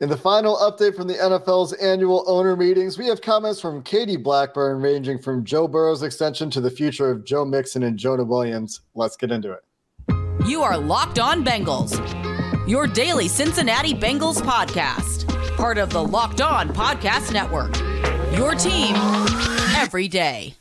In the final update from the NFL's annual owner meetings, we have comments from Katie Blackburn ranging from Joe Burrow's extension to the future of Joe Mixon and Jonah Williams. Let's get into it. You are Locked On Bengals, your daily Cincinnati Bengals podcast, part of the Locked On Podcast Network. Your team every day.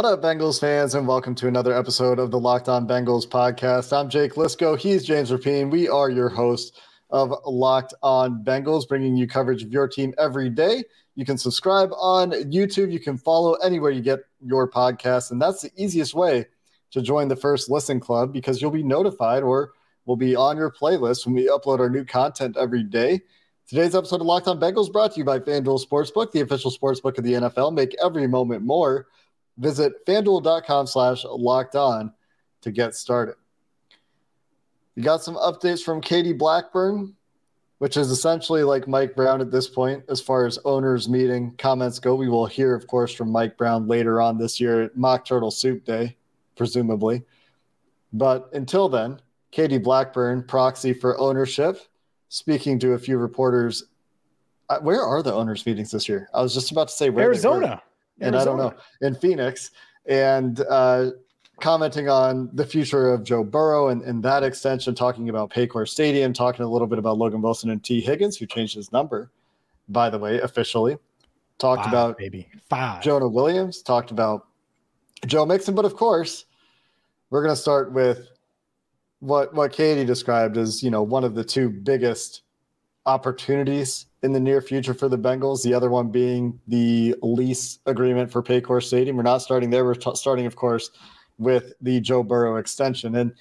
What up, Bengals fans, and welcome to another episode of the Locked On Bengals podcast. I'm Jake Liscow. He's James Rapien. We are your hosts of Locked On Bengals, bringing you coverage of your team every day. You can subscribe on YouTube. You can follow anywhere you get your podcast, and that's the easiest way to join the first listen club because you'll be notified or will be on your playlist when we upload our new content every day. Today's episode of Locked On Bengals brought to you by FanDuel Sportsbook, the official sportsbook of the NFL. Make every moment more. Visit fanduel.com slash locked on to get started. We got some updates from Katie Blackburn, which is essentially like Mike Brown at this point as far as owners meeting comments go. We will hear, of course, from Mike Brown later on this year at Mock Turtle Soup Day, presumably. But until then, Katie Blackburn, proxy for ownership, speaking to a few reporters. Uh, where are the owners' meetings this year? I was just about to say where Arizona and I don't know in Phoenix, and uh, commenting on the future of Joe Burrow and, and that extension, talking about Paycor Stadium, talking a little bit about Logan Wilson and Tee Higgins, who changed his number, by the way, officially. Talked Five, about maybe five. Jonah Williams, talked about Joe Mixon, but of course, we're going to start with what what Katie described as you know one of the two biggest opportunities in the near future for the Bengals. The other one being the lease agreement for Paycor Stadium. We're not starting there. We're t- starting, of course, with the Joe Burrow extension, and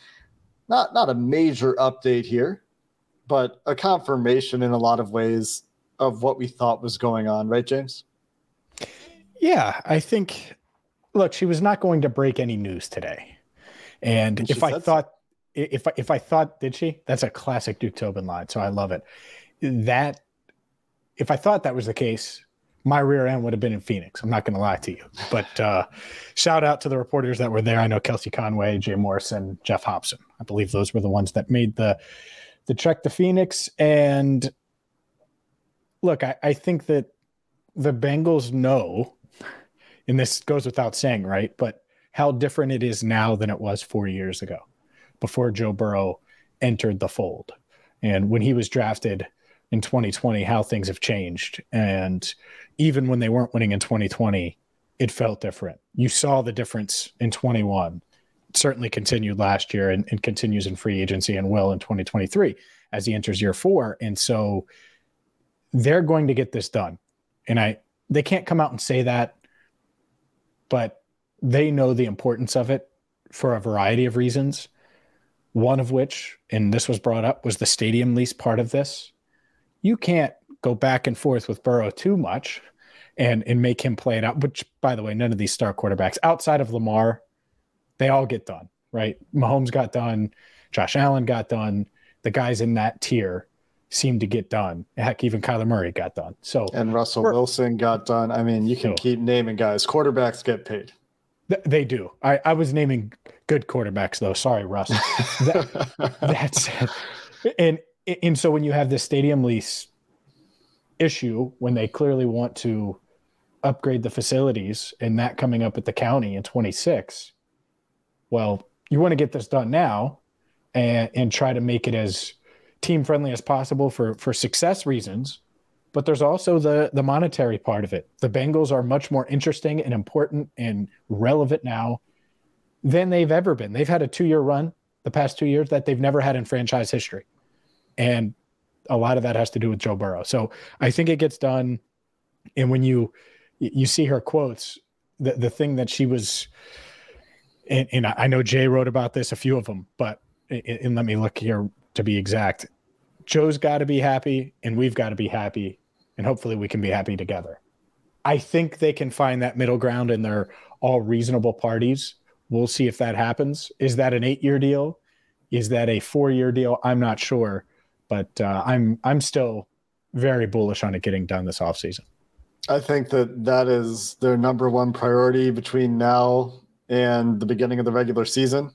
not not a major update here, but a confirmation in a lot of ways of what we thought was going on. Right, James? Yeah, I think. Look, she was not going to break any news today, and, And if I said so. thought, if I, if I thought, did she? That's a classic Duke Tobin line, so I love it. That if I thought that was the case, my rear end would have been in Phoenix. I'm not going to lie to you, but uh, shout out to the reporters that were there. I know Kelsey Conway, Jay Morrison, Geoff Hobson. I believe those were the ones that made the the trek to Phoenix. And look, I, I think that the Bengals know, and this goes without saying, right? But how different it is now than it was four years ago, before Joe Burrow entered the fold, and when he was drafted in 2020 how things have changed. And even when they weren't winning in 2020 it felt different. You saw the difference in 21 it certainly continued last year and, and continues in free agency and will in 2023 as he enters year four. And so they're going to get this done. And i they can't come out and say that but they know the importance of it for a variety of reasons. One of which and this was brought up was the stadium lease part of this you can't go back and forth with Burrow too much and and make him play it out. Which, by the way, none of these star quarterbacks outside of Lamar, they all get done, right? Mahomes got done, Josh Allen got done. The guys in that tier seem to get done. Heck, even Kyler Murray got done. So And Russell Wilson got done. I mean, you can No. keep naming guys. Quarterbacks get paid. th- they do. I, I was naming good quarterbacks though. Sorry, Russ. That- That's and and so when you have this stadium lease issue, when they clearly want to upgrade the facilities, and that coming up at the county in 26, well, you want to get this done now, and and try to make it as team friendly as possible for for success reasons. But there's also the the monetary part of it. The Bengals are much more interesting and important and relevant now than they've ever been. They've had a two year run the past two years that they've never had in franchise history. And a lot of that has to do with Joe Burrow. So I think it gets done. And when you you see her quotes, the, the thing that she was, and, and I know Jay wrote about this, a few of them, but and let me look here to be exact. Joe's got to be happy, and we've got to be happy, and hopefully we can be happy together. I think they can find that middle ground, and they're all reasonable parties. We'll see if that happens. Is that an eight-year deal? Is that a four-year deal? I'm not sure, but uh, I'm I'm still very bullish on it getting done this offseason. I think that that is their number one priority between now and the beginning of the regular season.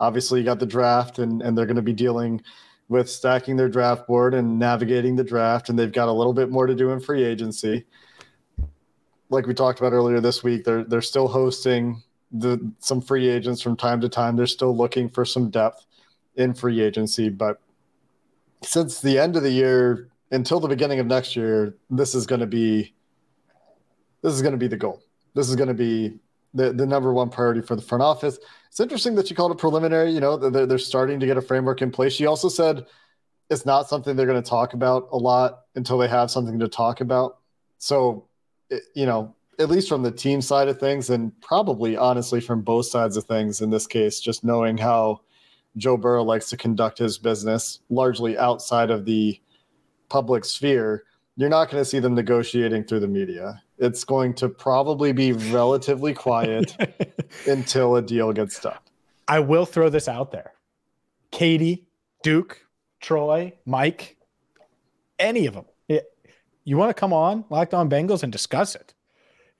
Obviously, you got the draft, and, and they're going to be dealing with stacking their draft board and navigating the draft, and they've got a little bit more to do in free agency. Like we talked about earlier this week, they're they're still hosting the some free agents from time to time. They're still looking for some depth in free agency, but since the end of the year until the beginning of next year, this is going to be this is going to be the goal. This is going to be the, the number one priority for the front office. It's interesting that you called it preliminary. You know, they're, they're starting to get a framework in place. She also said it's not something they're going to talk about a lot until they have something to talk about. So, it, you know, at least from the team side of things, and probably honestly from both sides of things in this case, just knowing how Joe Burrow likes to conduct his business largely outside of the public sphere, you're not going to see them negotiating through the media it's going to probably be relatively quiet until a deal gets done. I will throw this out there. Katie, Duke, Troy, Mike, any of them. you want to come on Locked On Bengals and discuss it?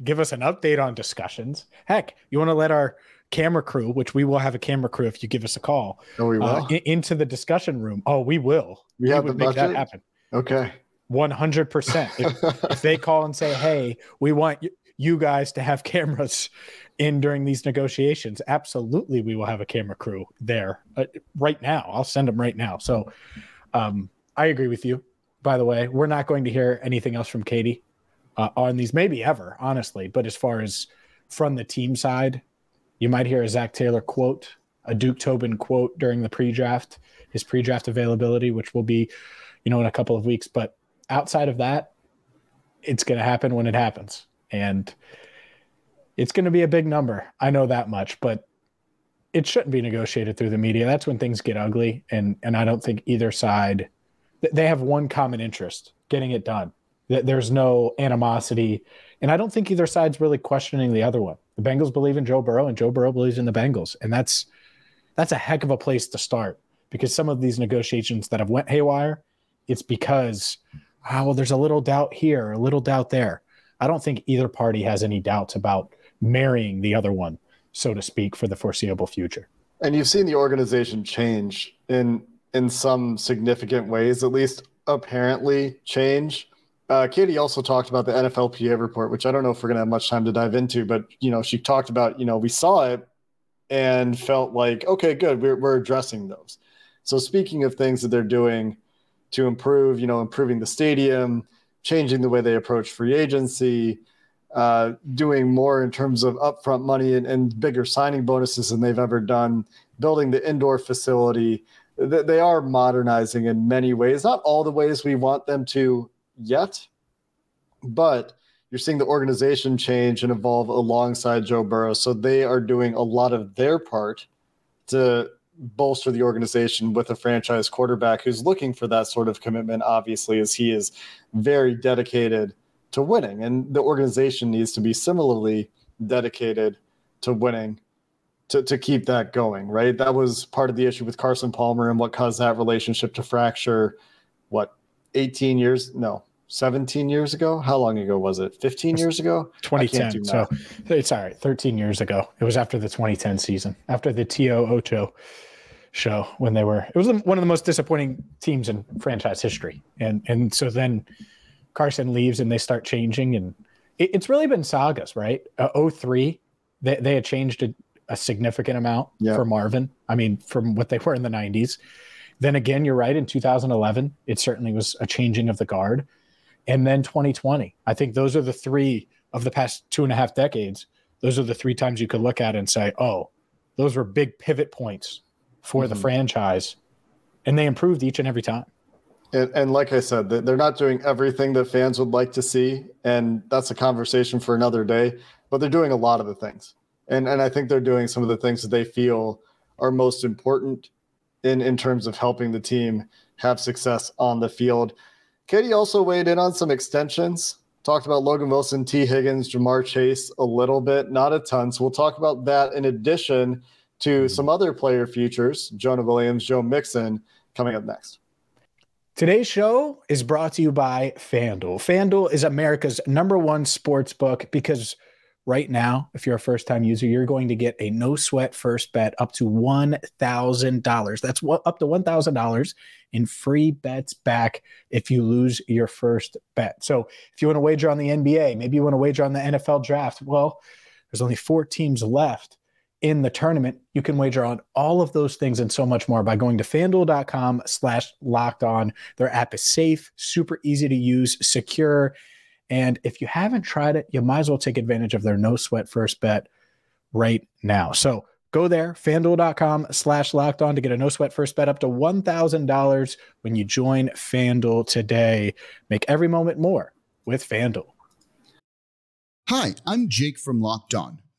Give us an update on discussions. Heck, you want to let our camera crew, which we will have a camera crew if you give us a call, oh, we will. Uh, in, into the discussion room. Oh, we will. We, we have would make budget? that happen. Okay. 100%. If, they call and say, hey, we want you guys to have cameras in during these negotiations, absolutely, we will have a camera crew there uh, right now. I'll send them right now. So um, I agree with you. By the way, we're not going to hear anything else from Katie uh, on these, maybe ever, honestly. But as far as from the team side, you might hear a Zac Taylor quote, a Duke Tobin quote during the pre draft, his pre draft availability, which will be, you know, in a couple of weeks. But outside of that, it's going to happen when it happens. And it's going to be a big number. I know that much, but it shouldn't be negotiated through the media. That's when things get ugly. And, and I don't think either side, they have one common interest getting it done. There's no animosity. And I don't think either side's really questioning the other one. The Bengals believe in Joe Burrow and Joe Burrow believes in the Bengals. And that's, that's a heck of a place to start because some of these negotiations that have went haywire, it's because ah, well, there's a little doubt here, a little doubt there. I don't think either party has any doubts about marrying the other one, so to speak, for the foreseeable future. And you've seen the organization change in in some significant ways, at least apparently change. Uh, Katie also talked about the NFLPA report, which I don't know if we're going to have much time to dive into, but you know, she talked about, you know, we saw it and felt like, okay, good, we're, we're addressing those. So speaking of things that they're doing to improve, you know, improving the stadium, changing the way they approach free agency, uh, doing more in terms of upfront money and, and, bigger signing bonuses than they've ever done, building the indoor facility. They are modernizing in many ways, not all the ways we want them to yet, but you're seeing the organization change and evolve alongside Joe Burrow. So they are doing a lot of their part to bolster the organization with a franchise quarterback who's looking for that sort of commitment, obviously, as he is very dedicated to winning. And the organization needs to be similarly dedicated to winning to, to keep that going, right? That was part of the issue with Carson Palmer and what caused that relationship to fracture, what, 18 years? No, 17 years ago? How long ago was it? 15 years ago? 2010. So it's all right. 13 years ago. It was after the 2010 season, after the T.O. Ocho show when they were. It was one of the most disappointing teams in franchise history, and and so then Carson leaves and they start changing, and it, it's really been sagas, right? Uh, 03, they they had changed a, a significant amount yeah. for Marvin. I mean, from what they were in the 90s. Then again, you're right. In 2011, it certainly was a changing of the guard, and then 2020. I think those are the three of the past two and a half decades. Those are the three times you could look at and say, "Oh, those were big pivot points for mm-hmm. the franchise, and they improved each and every time. And, and, like I said, they're not doing everything that fans would like to see, and that's a conversation for another day. But they're doing a lot of the things, and and I think they're doing some of the things that they feel are most important in, in terms of helping the team have success on the field. Katie also weighed in on some extensions. Talked about Logan Wilson, Tee Higgins, Ja'Marr Chase a little bit, not a ton. So we'll talk about that in addition to mm-hmm. some other player futures, Jonah Williams, Joe Mixon, coming up next. Today's show is brought to you by FanDuel. FanDuel is America's number one sports book because right now, if you're a first time user, you're going to get a no sweat first bet up to $1,000. That's up to $1,000 in free bets back if you lose your first bet. So if you want to wager on the NBA, maybe you want to wager on the NFL draft, well, there's only four teams left in the tournament. You can wager on all of those things and so much more by going to fanduel.com slash locked on. Their app is safe, super easy to use, secure. And if you haven't tried it, you might as well take advantage of their no sweat first bet right now. So go there, fanduel.com slash locked on to get a no sweat first bet up to $1,000 when you join FanDuel today. Make every moment more with FanDuel. Hi, I'm Jake from Locked On.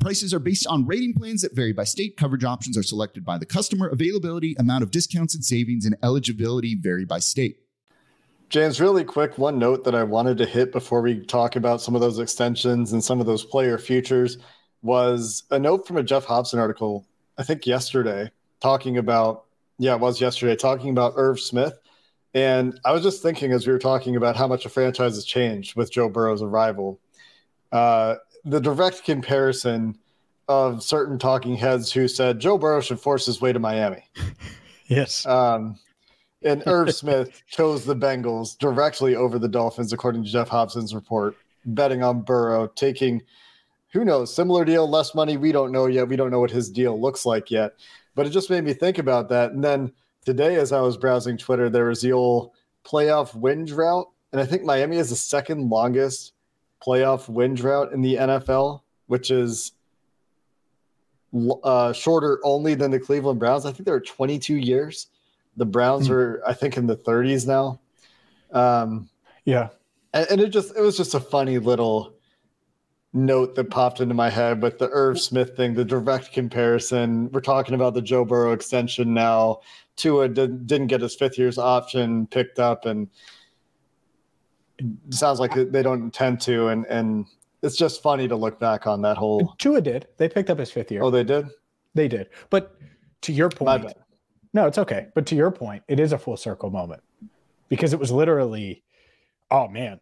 Prices are based on rating plans that vary by state. Coverage options are selected by the customer. Availability, amount of discounts and savings, and eligibility vary by state. James, really quick, one note that I wanted to hit before we talk about some of those extensions and some of those player futures was a note from a Geoff Hobson article, I think yesterday, talking about, yeah, it was yesterday, talking about Irv Smith. And I was just thinking as we were talking about how much a franchise has changed with Joe Burrow's arrival. Uh, the direct comparison of certain talking heads who said Joe Burrow should force his way to Miami. yes. Um, and Irv Smith chose the Bengals directly over the Dolphins, according to Geoff Hobson's report, betting on Burrow, taking who knows, similar deal, less money. We don't know yet. We don't know what his deal looks like yet. But it just made me think about that. And then today, as I was browsing Twitter, there was the old playoff win drought. And I think Miami is the second longest playoff win drought in the NFL, which is uh, shorter only than the Cleveland Browns. I think they're 22 years. The Browns hmm. are, I think, in the 30s now. Um, yeah, and, and, it just it was just a funny little note that popped into my head with the Irv Smith thing, the direct comparison. We're talking about the Joe Burrow extension now. Tua did, didn't get his fifth year's option picked up, and sounds like they don't intend to, and and it's just funny to look back on that whole. Tua did. They picked up his fifth year. Oh, they did. They did. But to your point, no, it's okay. But to your point, it is a full circle moment because it was literally, oh man,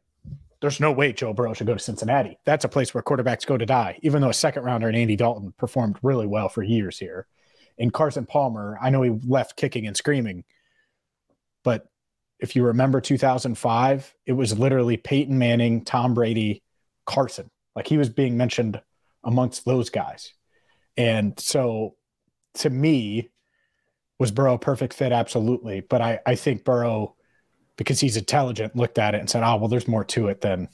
there's no way Joe Burrow should go to Cincinnati. That's a place where quarterbacks go to die. Even though a second rounder and Andy Dalton performed really well for years here, and Carson Palmer, I know he left kicking and screaming, but if you remember 2005, it was literally Peyton Manning, Tom Brady, Carson. Like he was being mentioned amongst those guys. And so to me, was Burrow a perfect fit? Absolutely. But I, I think Burrow, because he's intelligent, looked at it and said, oh, well, there's more to it than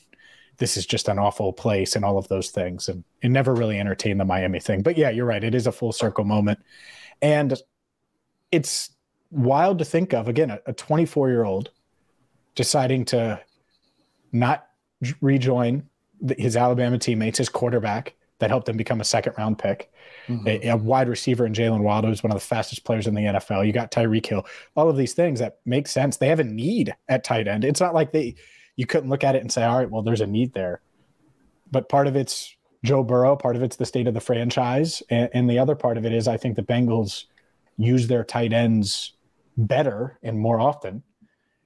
this is just an awful place and all of those things. And it never really entertained the Miami thing. But yeah, you're right. It is a full circle moment. And it's wild to think of. Again, a 24 year old deciding to not rejoin his Alabama teammates, his quarterback that helped him become a second round pick, mm-hmm. a, a, wide receiver in Jaylen Waddle, who's one of the fastest players in the NFL. You got Tyreek Hill, all of these things that make sense. They have a need at tight end. It's not like they you couldn't look at it and say, all right, well, there's a need there. But part of it's Joe Burrow, part of it's the state of the franchise, and, and the other part of it is I think the Bengals use their tight ends better and more often,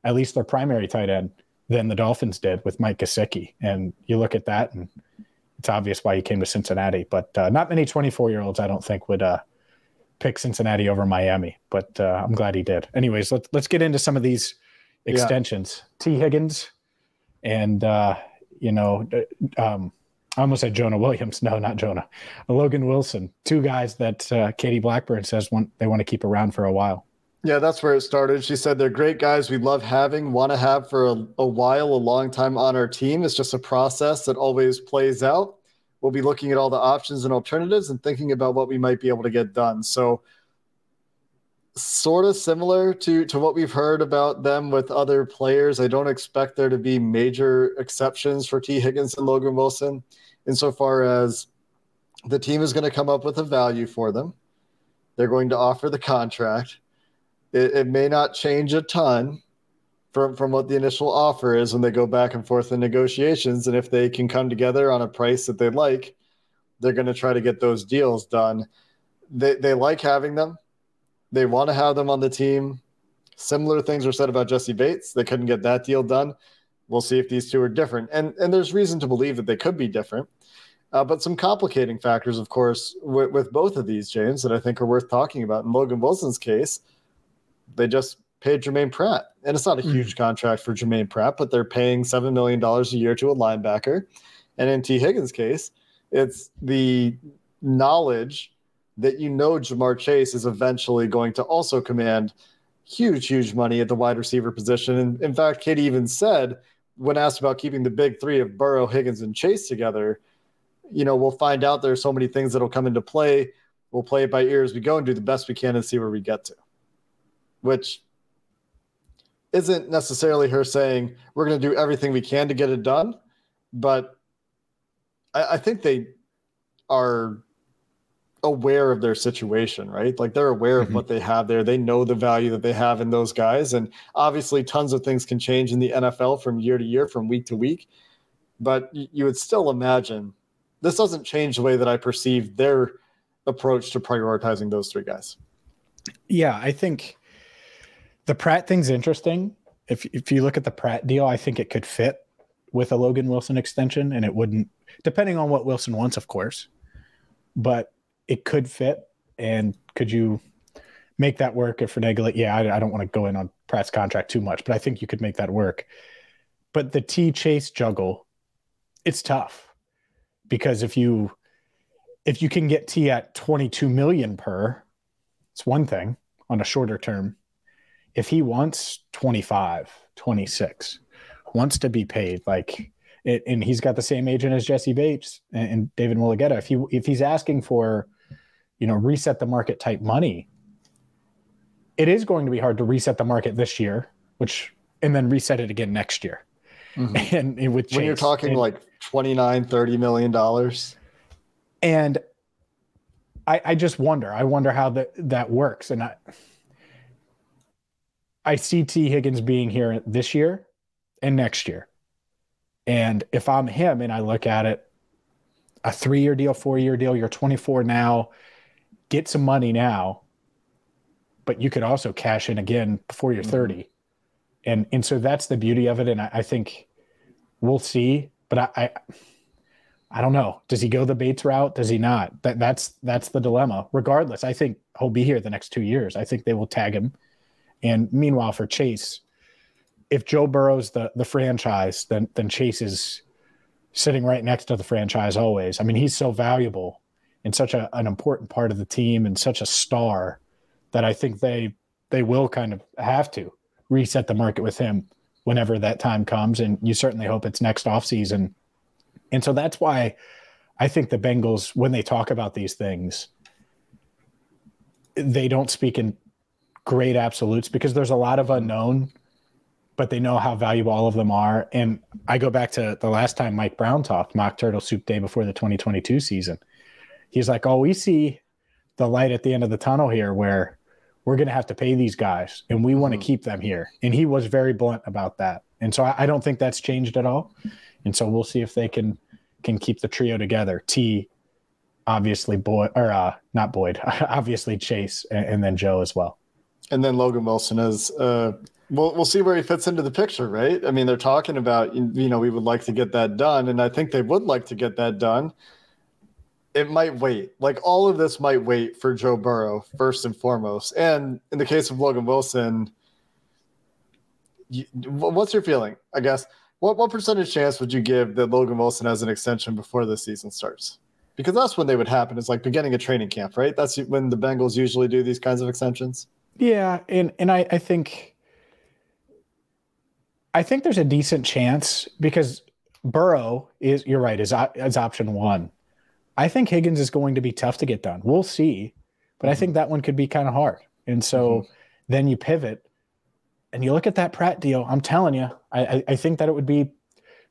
at least their primary tight end, than the Dolphins did with Mike Gesicki. And you look at that, and it's obvious why he came to Cincinnati. But uh, not many 24 year olds, I don't think, would uh, pick Cincinnati over Miami, but uh, I'm glad he did. Anyways, let's let's get into some of these extensions. Yeah. Tee Higgins and uh, you know, um, I almost said Jonah Williams. No, not Jonah. Logan Wilson. Two guys that uh, Katie Blackburn says want they want to keep around for a while. Yeah, that's where it started. She said they're great guys we love having, want to have for a, a while, a long time on our team. It's just a process that always plays out. We'll be looking at all the options and alternatives and thinking about what we might be able to get done. So sort of similar to to what we've heard about them with other players. I don't expect there to be major exceptions for Tee Higgins and Logan Wilson, insofar as the team is going to come up with a value for them. They're going to offer the contract. It, it may not change a ton from from what the initial offer is when they go back and forth in negotiations, and if they can come together on a price that they like, they're going to try to get those deals done. They they like having them they want to have them on the team. Similar things were said about Jessie Bates. They couldn't get that deal done. We'll see if these two are different. And and there's reason to believe that they could be different. Uh, but some complicating factors, of course, with, with both of these, James, that I think are worth talking about. In Logan Wilson's case, they just paid Germaine Pratt. And it's not a hmm. huge mm. contract for Germaine Pratt, but they're paying $7 million a year to a linebacker. And in Tee Higgins' case, it's the knowledge that you know Ja'Marr Chase is eventually going to also command huge, huge money at the wide receiver position. And in fact, Katie even said when asked about keeping the big three of Burrow, Higgins, and Chase together, you know, we'll find out there's so many things that'll come into play. We'll play it by ear as we go and do the best we can and see where we get to. Which isn't necessarily her saying we're going to do everything we can to get it done, but I, I think they are aware of their situation, right? Like they're aware mm-hmm. of what they have there. They know the value that they have in those guys. And obviously, tons of things can change in the NFL from year to year, from week to week. But you would still imagine this doesn't change the way that I perceive their approach to prioritizing those three guys. Yeah, I think the Pratt thing's interesting. If if you look at the Pratt deal, I think it could fit with a Logan Wilson extension, and it wouldn't, depending on what Wilson wants, of course. But it could fit. And could you make that work if Renegade? Yeah, I, I don't want to go in on Pratt's contract too much, but I think you could make that work. But the T chase juggle, it's tough because if you if you can get T at 22 million per, it's one thing on a shorter term. If he wants 25, 26, wants to be paid like it, and he's got the same agent as Jessie Bates and, and David Mulugheta. If he if he's asking for you know, reset the market type money, it is going to be hard to reset the market this year, which and then reset it again next year. Mm-hmm. And, and, with Chase, when you're talking and, like 29, 30 million dollars. And I, I just wonder, I wonder how that that works. And I I see Tee Higgins being here this year and next year. And if I'm him and I look at it, a three year deal, four year deal, you're 24 now, get some money now, but you could also cash in again before you're mm-hmm. 30. And and so that's the beauty of it. And I, I think we'll see. But I, I I don't know. Does he go the Bates route? Does he not? That that's that's the dilemma. Regardless, I think he'll be here the next two years. I think they will tag him. And meanwhile, for Chase, if Joe Burrow's the the franchise, then then Chase is sitting right next to the franchise always. I mean, he's so valuable and such a, an important part of the team and such a star that I think they they will kind of have to reset the market with him whenever that time comes. And you certainly hope it's next offseason. And so that's why I think the Bengals, when they talk about these things, they don't speak in great absolutes because there's a lot of unknown, but they know how valuable all of them are. And I go back to the last time Mike Brown talked, mock turtle soup day before the 2022 season he's like, "Oh, we see the light at the end of the tunnel here, where we're going to have to pay these guys, and we want to mm-hmm. keep them here." And he was very blunt about that, and so I, I, don't think that's changed at all. And so we'll see if they can can keep the trio together. T, obviously Boyd, or uh, not Boyd, obviously Chase, and, and, then Joe as well. And then Logan Wilson is. Uh, we'll we'll see where he fits into the picture, right? I mean, they're talking about you know we would like to get that done, and I think they would like to get that done it might wait. Like all of this might wait for Joe Burrow first and foremost. And in the case of Logan Wilson, you, what's your feeling? I guess what what percentage chance would you give that Logan Wilson has an extension before the season starts? Because that's when they would happen. It's like beginning a training camp, right? That's when the Bengals usually do these kinds of extensions. Yeah, and and I, I think I think there's a decent chance because Burrow is you're right is is option one. I think Higgins is going to be tough to get done. We'll see, but mm-hmm. I think that one could be kind of hard. And so mm-hmm. then you pivot and you look at that Pratt deal. I'm telling you, I, I think that it would be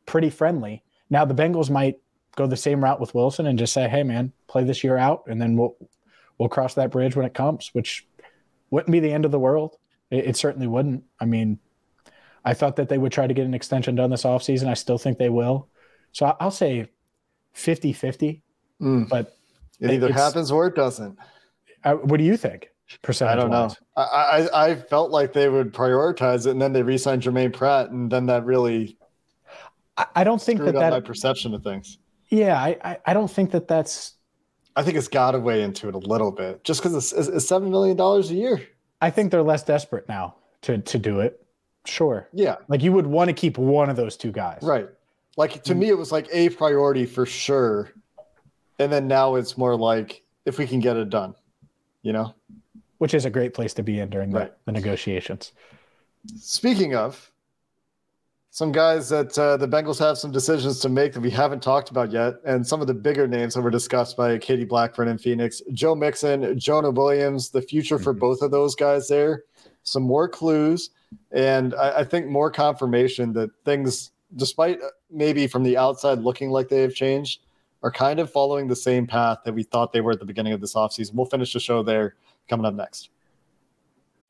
pretty friendly. Now the Bengals might go the same route with Wilson and just say, "Hey, man, play this year out, and then we'll we'll cross that bridge when it comes," which wouldn't be the end of the world. It, it certainly wouldn't. I mean, I thought that they would try to get an extension done this offseason. I still think they will. So I'll say 50 50. Mm. But it either happens or it doesn't. Uh, what do you think? Percentage I don't know. I, I, I felt like they would prioritize it, and then they re-signed Germaine Pratt, and then that really. I, I don't think that that my perception of things. Yeah, I, I, I don't think that that's. I think it's got to weigh into it a little bit, just because it's, it's seven million dollars a year. I think they're less desperate now to to do it. Sure. Yeah. Like you would want to keep one of those two guys. Right. Like to mm. me, it was like a priority for sure. And then now it's more like if we can get it done, you know? Which is a great place to be in during the, right. the negotiations. Speaking of, some guys that uh, the Bengals have some decisions to make that we haven't talked about yet, and some of the bigger names that were discussed by Katie Blackburn in Phoenix, Joe Mixon, Jonah Williams, the future for mm-hmm. both of those guys there. Some more clues and I, I think more confirmation that things, despite uh, maybe from the outside looking like they have changed, are kind of following the same path that we thought they were at the beginning of this offseason. We'll finish the show there coming up next.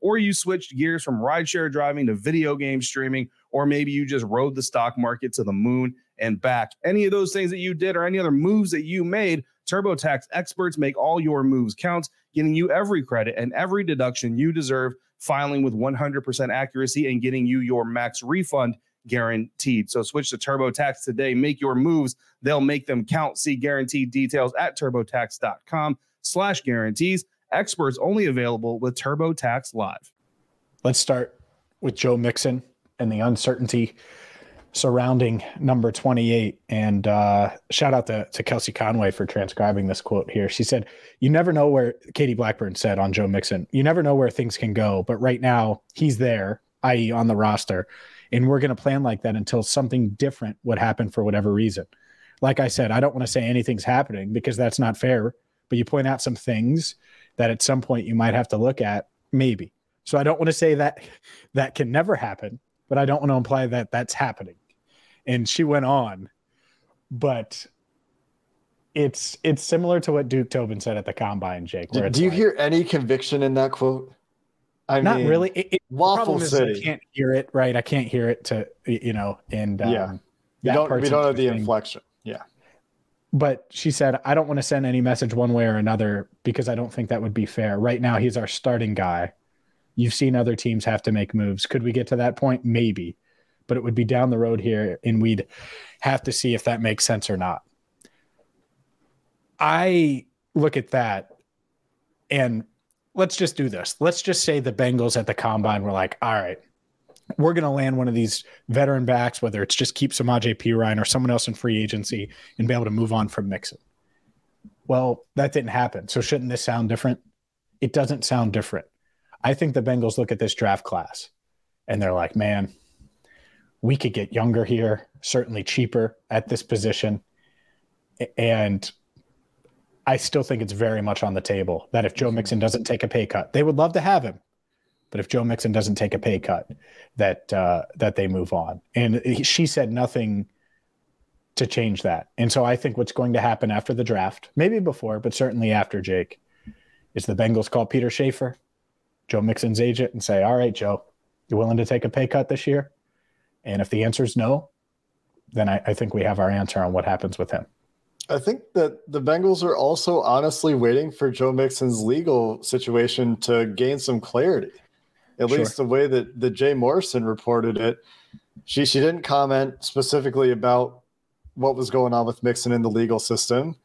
or you switched gears from rideshare driving to video game streaming, or maybe you just rode the stock market to the moon and back. Any of those things that you did or any other moves that you made, TurboTax experts make all your moves count getting you every credit and every deduction you deserve, filing with 100% accuracy, and getting you your max refund guaranteed. So switch to TurboTax today. Make your moves. They'll make them count. See guaranteed details at turbotax.com slash guarantees. Experts only available with TurboTax Live. Let's start with Joe Mixon and the uncertainty surrounding number 28. And uh, shout out to, to Kelsey Conway for transcribing this quote here. She said, You never know where Katie Blackburn said on Joe Mixon, you never know where things can go. But right now, he's there, i.e., on the roster. And we're going to plan like that until something different would happen for whatever reason. Like I said, I don't want to say anything's happening because that's not fair. But you point out some things that at some point you might have to look at, maybe. So I don't want to say that that can never happen, but I don't want to imply that that's happening. And she went on but it's it's similar to what duke tobin said at the combine jake do, do you like, hear any conviction in that quote? I mean not mean, really. It, it, waffle city i can't hear it right? I can't hear it to you know and yeah. um, you don't we don't have the inflection. yeah but she said i don't want to send any message one way or another because i don't think that would be fair. Right now he's our starting guy. You've seen other teams have to make moves. Could we get to that point? Maybe. But it would be down the road here and we'd have to see if that makes sense or not. I look at that and let's just do this. Let's just say the Bengals at the combine were like, all right, we're going to land one of these veteran backs, whether it's just keep Samaje Perine or someone else in free agency and be able to move on from Mixon. Well, that didn't happen. So shouldn't this sound different? It doesn't sound different. I think the Bengals look at this draft class and they're like, man, we could get younger here, certainly cheaper at this position. And I still think it's very much on the table that if Joe mm-hmm. Mixon doesn't take a pay cut, they would love to have him. But if Joe Mixon doesn't take a pay cut, that uh, that they move on. And he, she said nothing to change that. And so I think what's going to happen after the draft, maybe before, but certainly after Jake, is the Bengals call Peter Schaffer, Joe Mixon's agent, and say, All right, Joe, you willing to take a pay cut this year? And if the answer is no, then I, I think we have our answer on what happens with him. I think that the Bengals are also honestly waiting for Joe Mixon's legal situation to gain some clarity. At Sure. least the way that, that Jay Morrison reported it. She she didn't comment specifically about what was going on with Mixon in the legal system,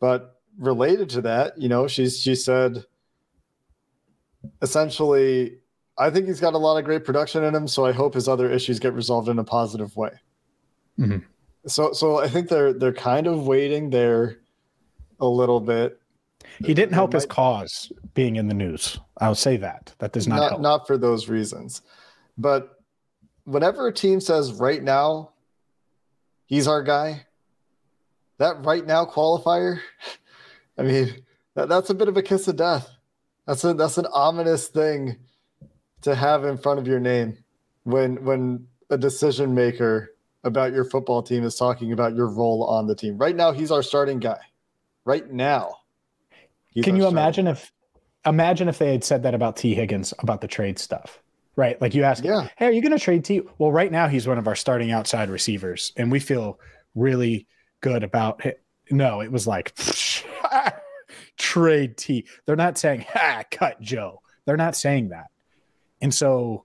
but related to that, you know, she's she said essentially, I think he's got a lot of great production in him, so I hope his other issues get resolved in a positive way. Mhm. So so I think they're they're kind of waiting there a little bit. He didn't help his cause being in the news. I'll say that. That does not, not help. not for those reasons. But whenever a team says right now he's our guy, that right now qualifier, I mean, that, that's a bit of a kiss of death. That's a that's an ominous thing to have in front of your name when when a decision maker about your football team is talking about your role on the team. Right now, he's our starting guy. Right now. He's Can you imagine if imagine if they had said that about T Higgins about the trade stuff? Right? Like you ask, Yeah. hey, are you going to trade T? Well, right now he's one of our starting outside receivers, and we feel really good about it. No, it was like trade T. They're not saying ha, cut Joe. They're not saying that, and so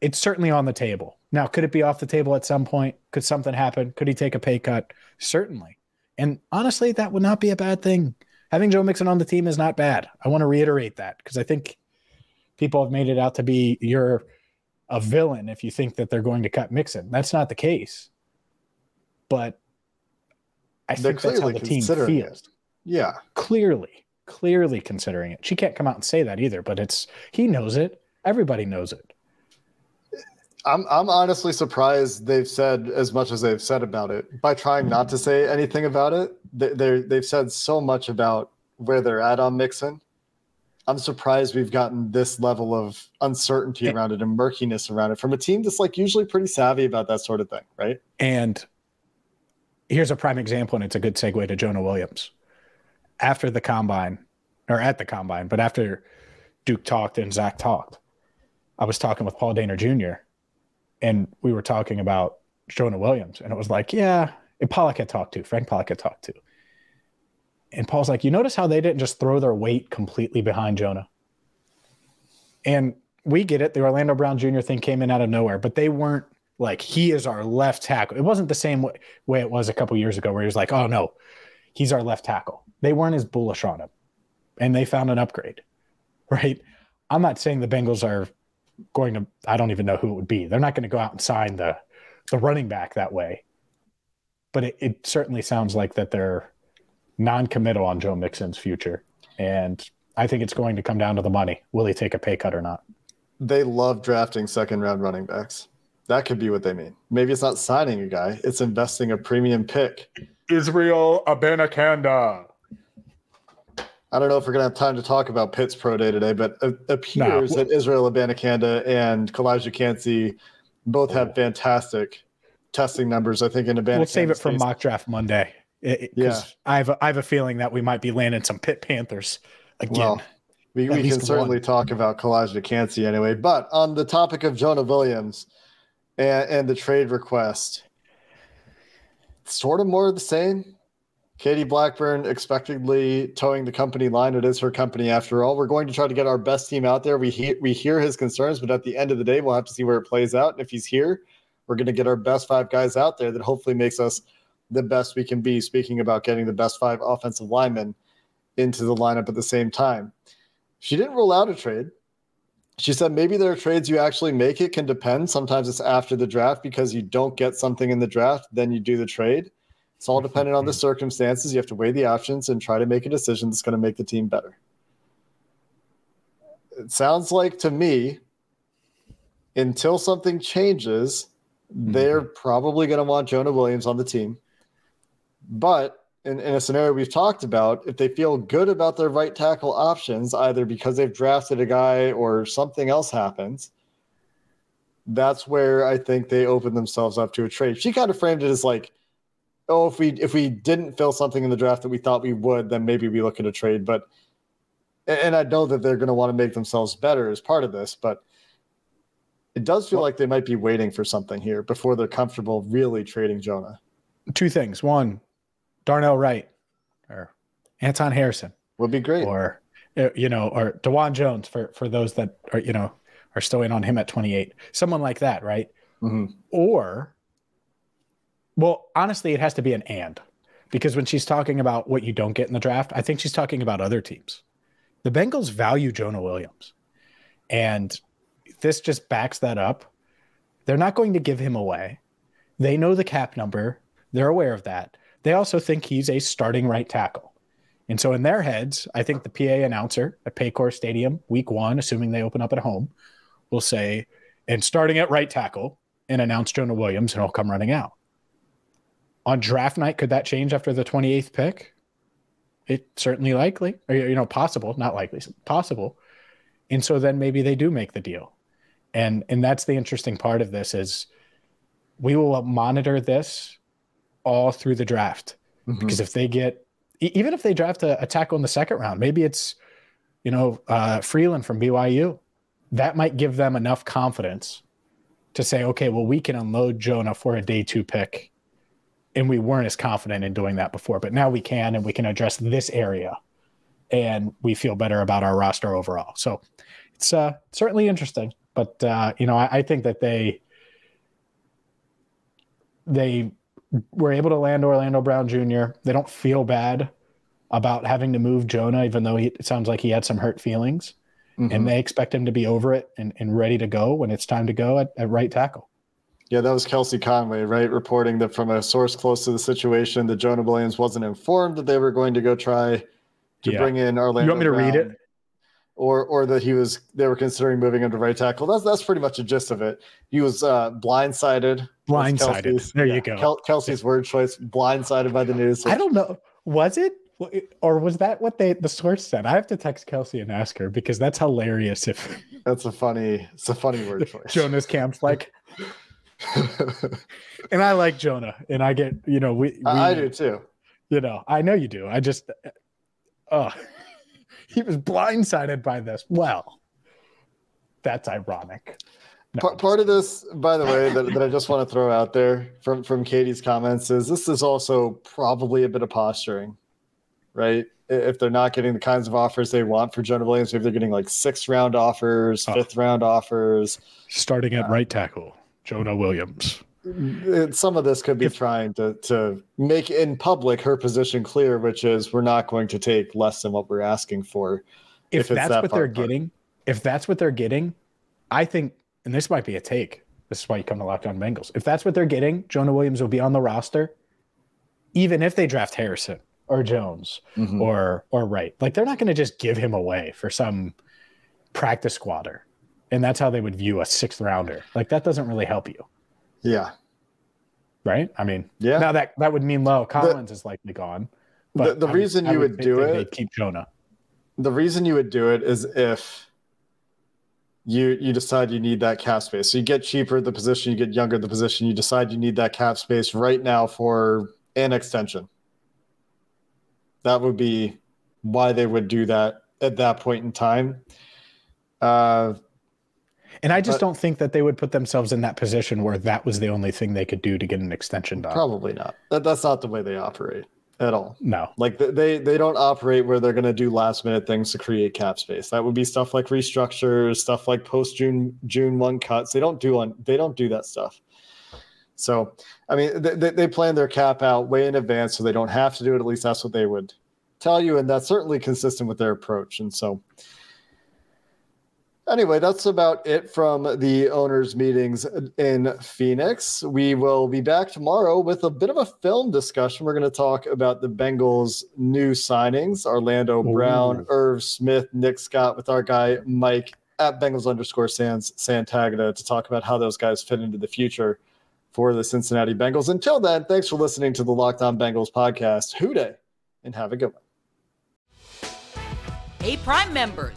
it's certainly on the table. Now, could it be off the table at some point? Could something happen? Could he take a pay cut? Certainly. And honestly, that would not be a bad thing. Having Joe Mixon on the team is not bad. I want to reiterate that because I think people have made it out to be you're a villain if you think that they're going to cut Mixon. That's not the case. But I They're think that's how the team feels. it. Yeah. Clearly, clearly considering it. She can't come out and say that either, but it's he knows it. Everybody knows it. I'm I'm honestly surprised they've said as much as they've said about it by trying not to hmm. say anything about it. They they they've said so much about where they're at on Mixon. I'm surprised we've gotten this level of uncertainty around it and murkiness around it from a team that's like usually pretty savvy about that sort of thing, right? And here's a prime example, and it's a good segue to Jonah Williams. After the combine, or at the combine, but after Duke talked and Zach talked, I was talking with Paul Dehner Jr. and we were talking about Jonah Williams, and it was like, yeah, and Pollack had talked to, Frank Pollack had talked to. And Paul's like, you notice how they didn't just throw their weight completely behind Jonah? And we get it. The Orlando Brown Jr. thing came in out of nowhere, but they weren't like, he is our left tackle. It wasn't the same way, way it was a couple years ago where he was like, oh no, he's our left tackle. They weren't as bullish on him and they found an upgrade, right? I'm not saying the Bengals are going to, I don't even know who it would be. They're not going to go out and sign the, the running back that way. But it, it certainly sounds like that they're non-committal on Joe Mixon's future. And I think it's going to come down to the money. Will he take a pay cut or not? They love drafting second round running backs. That could be what they mean. Maybe it's not signing a guy, it's investing a premium pick. Israel Abanikanda. I don't know if we're gonna have time to talk about Pitt's pro day today, but it appears No. that Israel Abanikanda and Calijah Kancey both have fantastic testing numbers. I think in Abanikanda. We'll save it for mock draft Monday. It- it- Yeah. I have, a, I have a feeling that we might be landing some Pitt Panthers again. Well, we, we can certainly one. talk about Calijah Kancey anyway. But on the topic of Jonah Williams and, and the trade request, sort of more of the same. Katie Blackburn expectedly toeing the company line. It is her company after all. We're going to try to get our best team out there. We hear, we hear his concerns, but at the end of the day, we'll have to see where it plays out. And if he's here, we're going to get our best five guys out there that hopefully makes us the best we can be. Speaking about getting the best five offensive linemen into the lineup at the same time. She didn't rule out a trade. She said maybe there are trades you actually make. It can depend. Sometimes it's after the draft because you don't get something in the draft, then you do the trade. It's all dependent on the mm-hmm. circumstances. You have to weigh the options and try to make a decision that's going to make the team better. It sounds like to me, until something changes, mm-hmm. they're probably going to want Jonah Williams on the team. But in, in a scenario we've talked about, if they feel good about their right tackle options, either because they've drafted a guy or something else happens, that's where I think they open themselves up to a trade. She kind of framed it as like oh, if we if we didn't fill something in the draft that we thought we would, then maybe we look at a trade. But and I know that they're going to want to make themselves better as part of this, but it does feel like they might be waiting for something here before they're comfortable really trading Jonah. Two things. One, Darnell Wright or Anton Harrison would be great. Or uh, you know, or Dawand Jones for for those that are you know are still in on him at 28. Someone like that, right? Mm-hmm. Or well, honestly, it has to be an and because when she's talking about what you don't get in the draft, I think she's talking about other teams. The Bengals value Jonah Williams. And this just backs that up. They're not going to give him away. They know the cap number, they're aware of that. They also think he's a starting right tackle. And so, in their heads, I think the PA announcer at Paycor Stadium, week one, assuming they open up at home, will say, and starting at right tackle, and announce Jonah Williams, and he'll come running out. On draft night, could that change after the 28th pick? It certainly likely, or, you know, possible, not likely, possible. And so then maybe they do make the deal. And and that's the interesting part of this is we will monitor this all through the draft. Mm-hmm. Because if they get even if they draft a, a, tackle in the second round, maybe it's you know uh, Freeland from BYU, that might give them enough confidence to say, okay, well we can unload Jonah for a day two pick, and we weren't as confident in doing that before, but now we can, and we can address this area, and we feel better about our roster overall. So it's uh, certainly interesting. But uh, you know, I, I think that they they were able to land Orlando Brown Jr. They don't feel bad about having to move Jonah, even though he, it sounds like he had some hurt feelings. Mm-hmm. And they expect him to be over it and, and ready to go when it's time to go at, at right tackle. Yeah, that was Kelsey Conway, right? Reporting that from a source close to the situation, that Jonah Williams wasn't informed that they were going to go try to yeah. bring in Orlando. You want me to Brown. read it? or or that he was they were considering moving him to right tackle. That's that's pretty much the gist of it. He was uh, blindsided. Blindsided. There you go. Kel- Kelsey's word choice. Blindsided by the news. I don't know. Was it? Or was that what they the source said? I have to text Kelsey and ask her because that's hilarious. If that's a funny, it's a funny word choice. Jonah's camp's like, and I like Jonah, and I get you know we, we I do too. You know, I know you do. I just, oh, he was blindsided by this. Well, that's ironic. No, part, part of this, by the way, that, that I just want to throw out there from from Katie's comments is this is also probably a bit of posturing, right? If they're not getting the kinds of offers they want for Jonah Williams, if they're getting like sixth round offers, oh. fifth round offers, starting at uh, right tackle, Jonah Williams some of this could be if, trying to to make in public her position clear, which is we're not going to take less than what we're asking for. If, if that's that what they're part. getting, if that's what they're getting, I think, and this might be a take. This is why you come to Locked On Bengals. If that's what they're getting, Jonah Williams will be on the roster, even if they draft Harrison or Jones mm-hmm. or or Wright. Like they're not going to just give him away for some practice squatter, and that's how they would view a sixth rounder. Like that doesn't really help you. Yeah. Right. I mean, yeah. Now that that would mean low. Collins the, is likely gone. But the, the reason you would, would do it, keep Jonah. The reason you would do it is if you you decide you need that cap space. So you get cheaper at the position, you get younger at the position. You decide you need that cap space right now for an extension. That would be why they would do that at that point in time. Uh, and I just but, don't think that they would put themselves in that position where that was the only thing they could do to get an extension done. Probably not. That, that's not the way they operate at all. No. Like they they don't operate where they're going to do last minute things to create cap space. That would be stuff like restructures, stuff like post June June 1 cuts. They don't do on they don't do that stuff. So, I mean, they, they plan their cap out way in advance so they don't have to do it. At least that's what they would tell you. And that's certainly consistent with their approach. And so, Anyway, that's about it from the owners' meetings in Phoenix. We will be back tomorrow with a bit of a film discussion. We're going to talk about the Bengals' new signings Orlando Brown, Ooh. Irv Smith, Nick Scott, with our guy Mike at Bengals underscore Sans Santagata to talk about how those guys fit into the future for the Cincinnati Bengals. Until then, thanks for listening to the Locked On Bengals podcast. Who Dey, and have a good one. Hey, Prime members